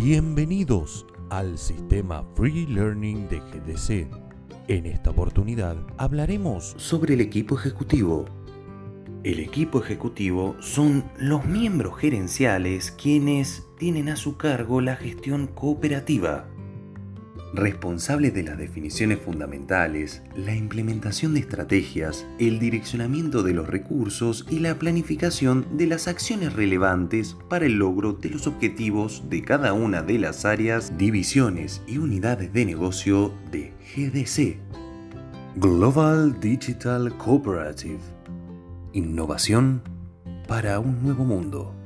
Bienvenidos al sistema Free Learning de GDC. En esta oportunidad hablaremos sobre el equipo ejecutivo. El equipo ejecutivo son los miembros gerenciales quienes tienen a su cargo la gestión cooperativa responsable de las definiciones fundamentales, la implementación de estrategias, el direccionamiento de los recursos y la planificación de las acciones relevantes para el logro de los objetivos de cada una de las áreas, divisiones y unidades de negocio de GDC. Global Digital Cooperative. Innovación para un nuevo mundo.